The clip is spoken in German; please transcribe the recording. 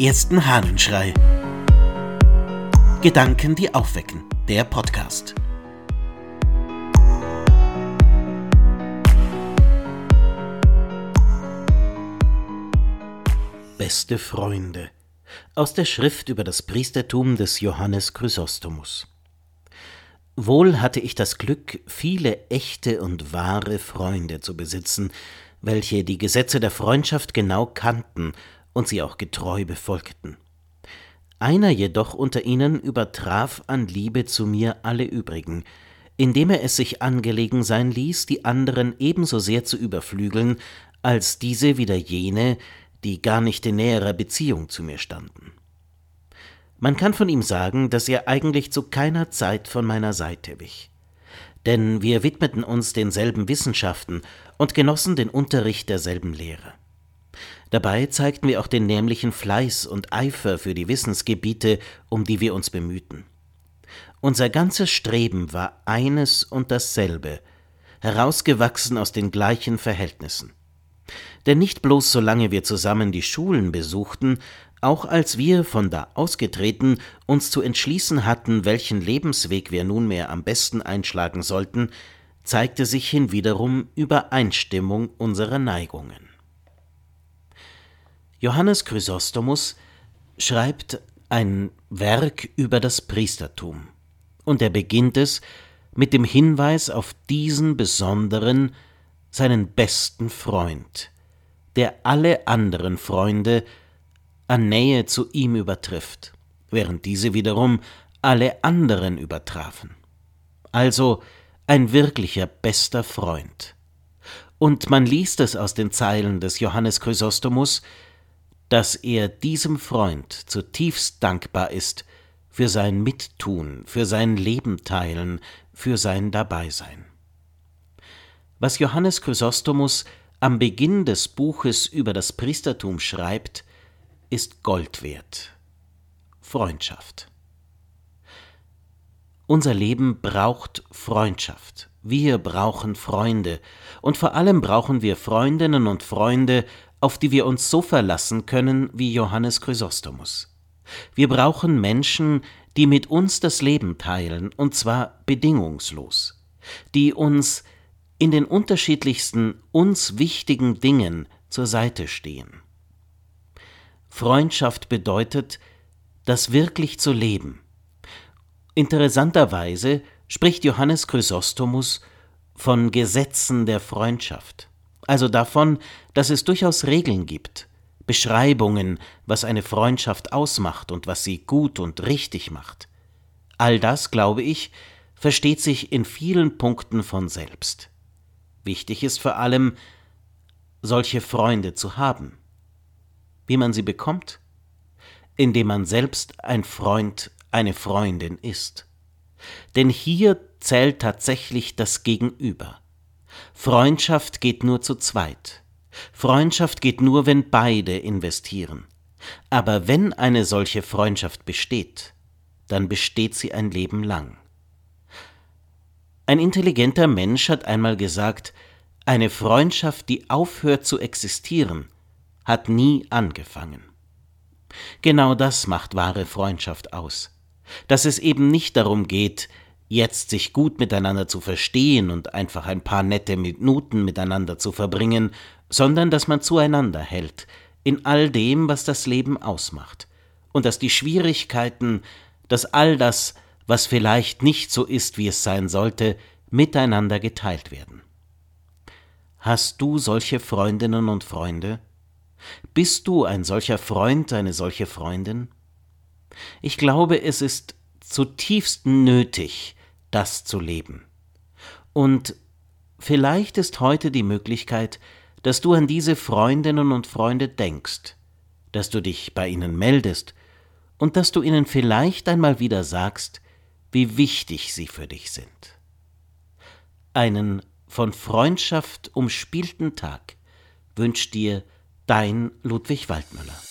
ersten Hahnenschrei. Gedanken, die aufwecken. Der Podcast. Beste Freunde. Aus der Schrift über das Priestertum des Johannes Chrysostomus. Wohl hatte ich das Glück, viele echte und wahre Freunde zu besitzen, welche die Gesetze der Freundschaft genau kannten und sie auch getreu befolgten. Einer jedoch unter ihnen übertraf an Liebe zu mir alle übrigen, indem er es sich angelegen sein ließ, die anderen ebenso sehr zu überflügeln, als diese wieder jene, die gar nicht in näherer Beziehung zu mir standen. Man kann von ihm sagen, dass er eigentlich zu keiner Zeit von meiner Seite wich. Denn wir widmeten uns denselben Wissenschaften und genossen den Unterricht derselben Lehre. Dabei zeigten wir auch den nämlichen Fleiß und Eifer für die Wissensgebiete, um die wir uns bemühten. Unser ganzes Streben war eines und dasselbe, herausgewachsen aus den gleichen Verhältnissen. Denn nicht bloß solange wir zusammen die Schulen besuchten, auch als wir von da ausgetreten uns zu entschließen hatten, welchen Lebensweg wir nunmehr am besten einschlagen sollten, zeigte sich hinwiederum Übereinstimmung unserer Neigungen. Johannes Chrysostomus schreibt ein Werk über das Priestertum, und er beginnt es mit dem Hinweis auf diesen besonderen, seinen besten Freund, der alle anderen Freunde an Nähe zu ihm übertrifft, während diese wiederum alle anderen übertrafen. Also ein wirklicher bester Freund. Und man liest es aus den Zeilen des Johannes Chrysostomus, dass er diesem Freund zutiefst dankbar ist für sein Mittun, für sein Leben teilen, für sein Dabeisein. Was Johannes Chrysostomus am Beginn des Buches über das Priestertum schreibt, ist Gold wert. Freundschaft. Unser Leben braucht Freundschaft. Wir brauchen Freunde. Und vor allem brauchen wir Freundinnen und Freunde, auf die wir uns so verlassen können wie Johannes Chrysostomus. Wir brauchen Menschen, die mit uns das Leben teilen, und zwar bedingungslos, die uns in den unterschiedlichsten uns wichtigen Dingen zur Seite stehen. Freundschaft bedeutet, das wirklich zu leben. Interessanterweise spricht Johannes Chrysostomus von Gesetzen der Freundschaft also davon, dass es durchaus Regeln gibt, Beschreibungen, was eine Freundschaft ausmacht und was sie gut und richtig macht. All das, glaube ich, versteht sich in vielen Punkten von selbst. Wichtig ist vor allem, solche Freunde zu haben. Wie man sie bekommt? Indem man selbst ein Freund, eine Freundin ist. Denn hier zählt tatsächlich das Gegenüber. Freundschaft geht nur zu zweit. Freundschaft geht nur, wenn beide investieren. Aber wenn eine solche Freundschaft besteht, dann besteht sie ein Leben lang. Ein intelligenter Mensch hat einmal gesagt, eine Freundschaft, die aufhört zu existieren, hat nie angefangen. Genau das macht wahre Freundschaft aus, dass es eben nicht darum geht, jetzt sich gut miteinander zu verstehen und einfach ein paar nette Minuten miteinander zu verbringen, sondern dass man zueinander hält, in all dem, was das Leben ausmacht, und dass die Schwierigkeiten, dass all das, was vielleicht nicht so ist, wie es sein sollte, miteinander geteilt werden. Hast du solche Freundinnen und Freunde? Bist du ein solcher Freund, eine solche Freundin? Ich glaube, es ist zutiefst nötig, das zu leben. Und vielleicht ist heute die Möglichkeit, dass du an diese Freundinnen und Freunde denkst, dass du dich bei ihnen meldest und dass du ihnen vielleicht einmal wieder sagst, wie wichtig sie für dich sind. Einen von Freundschaft umspielten Tag wünscht dir dein Ludwig Waldmüller.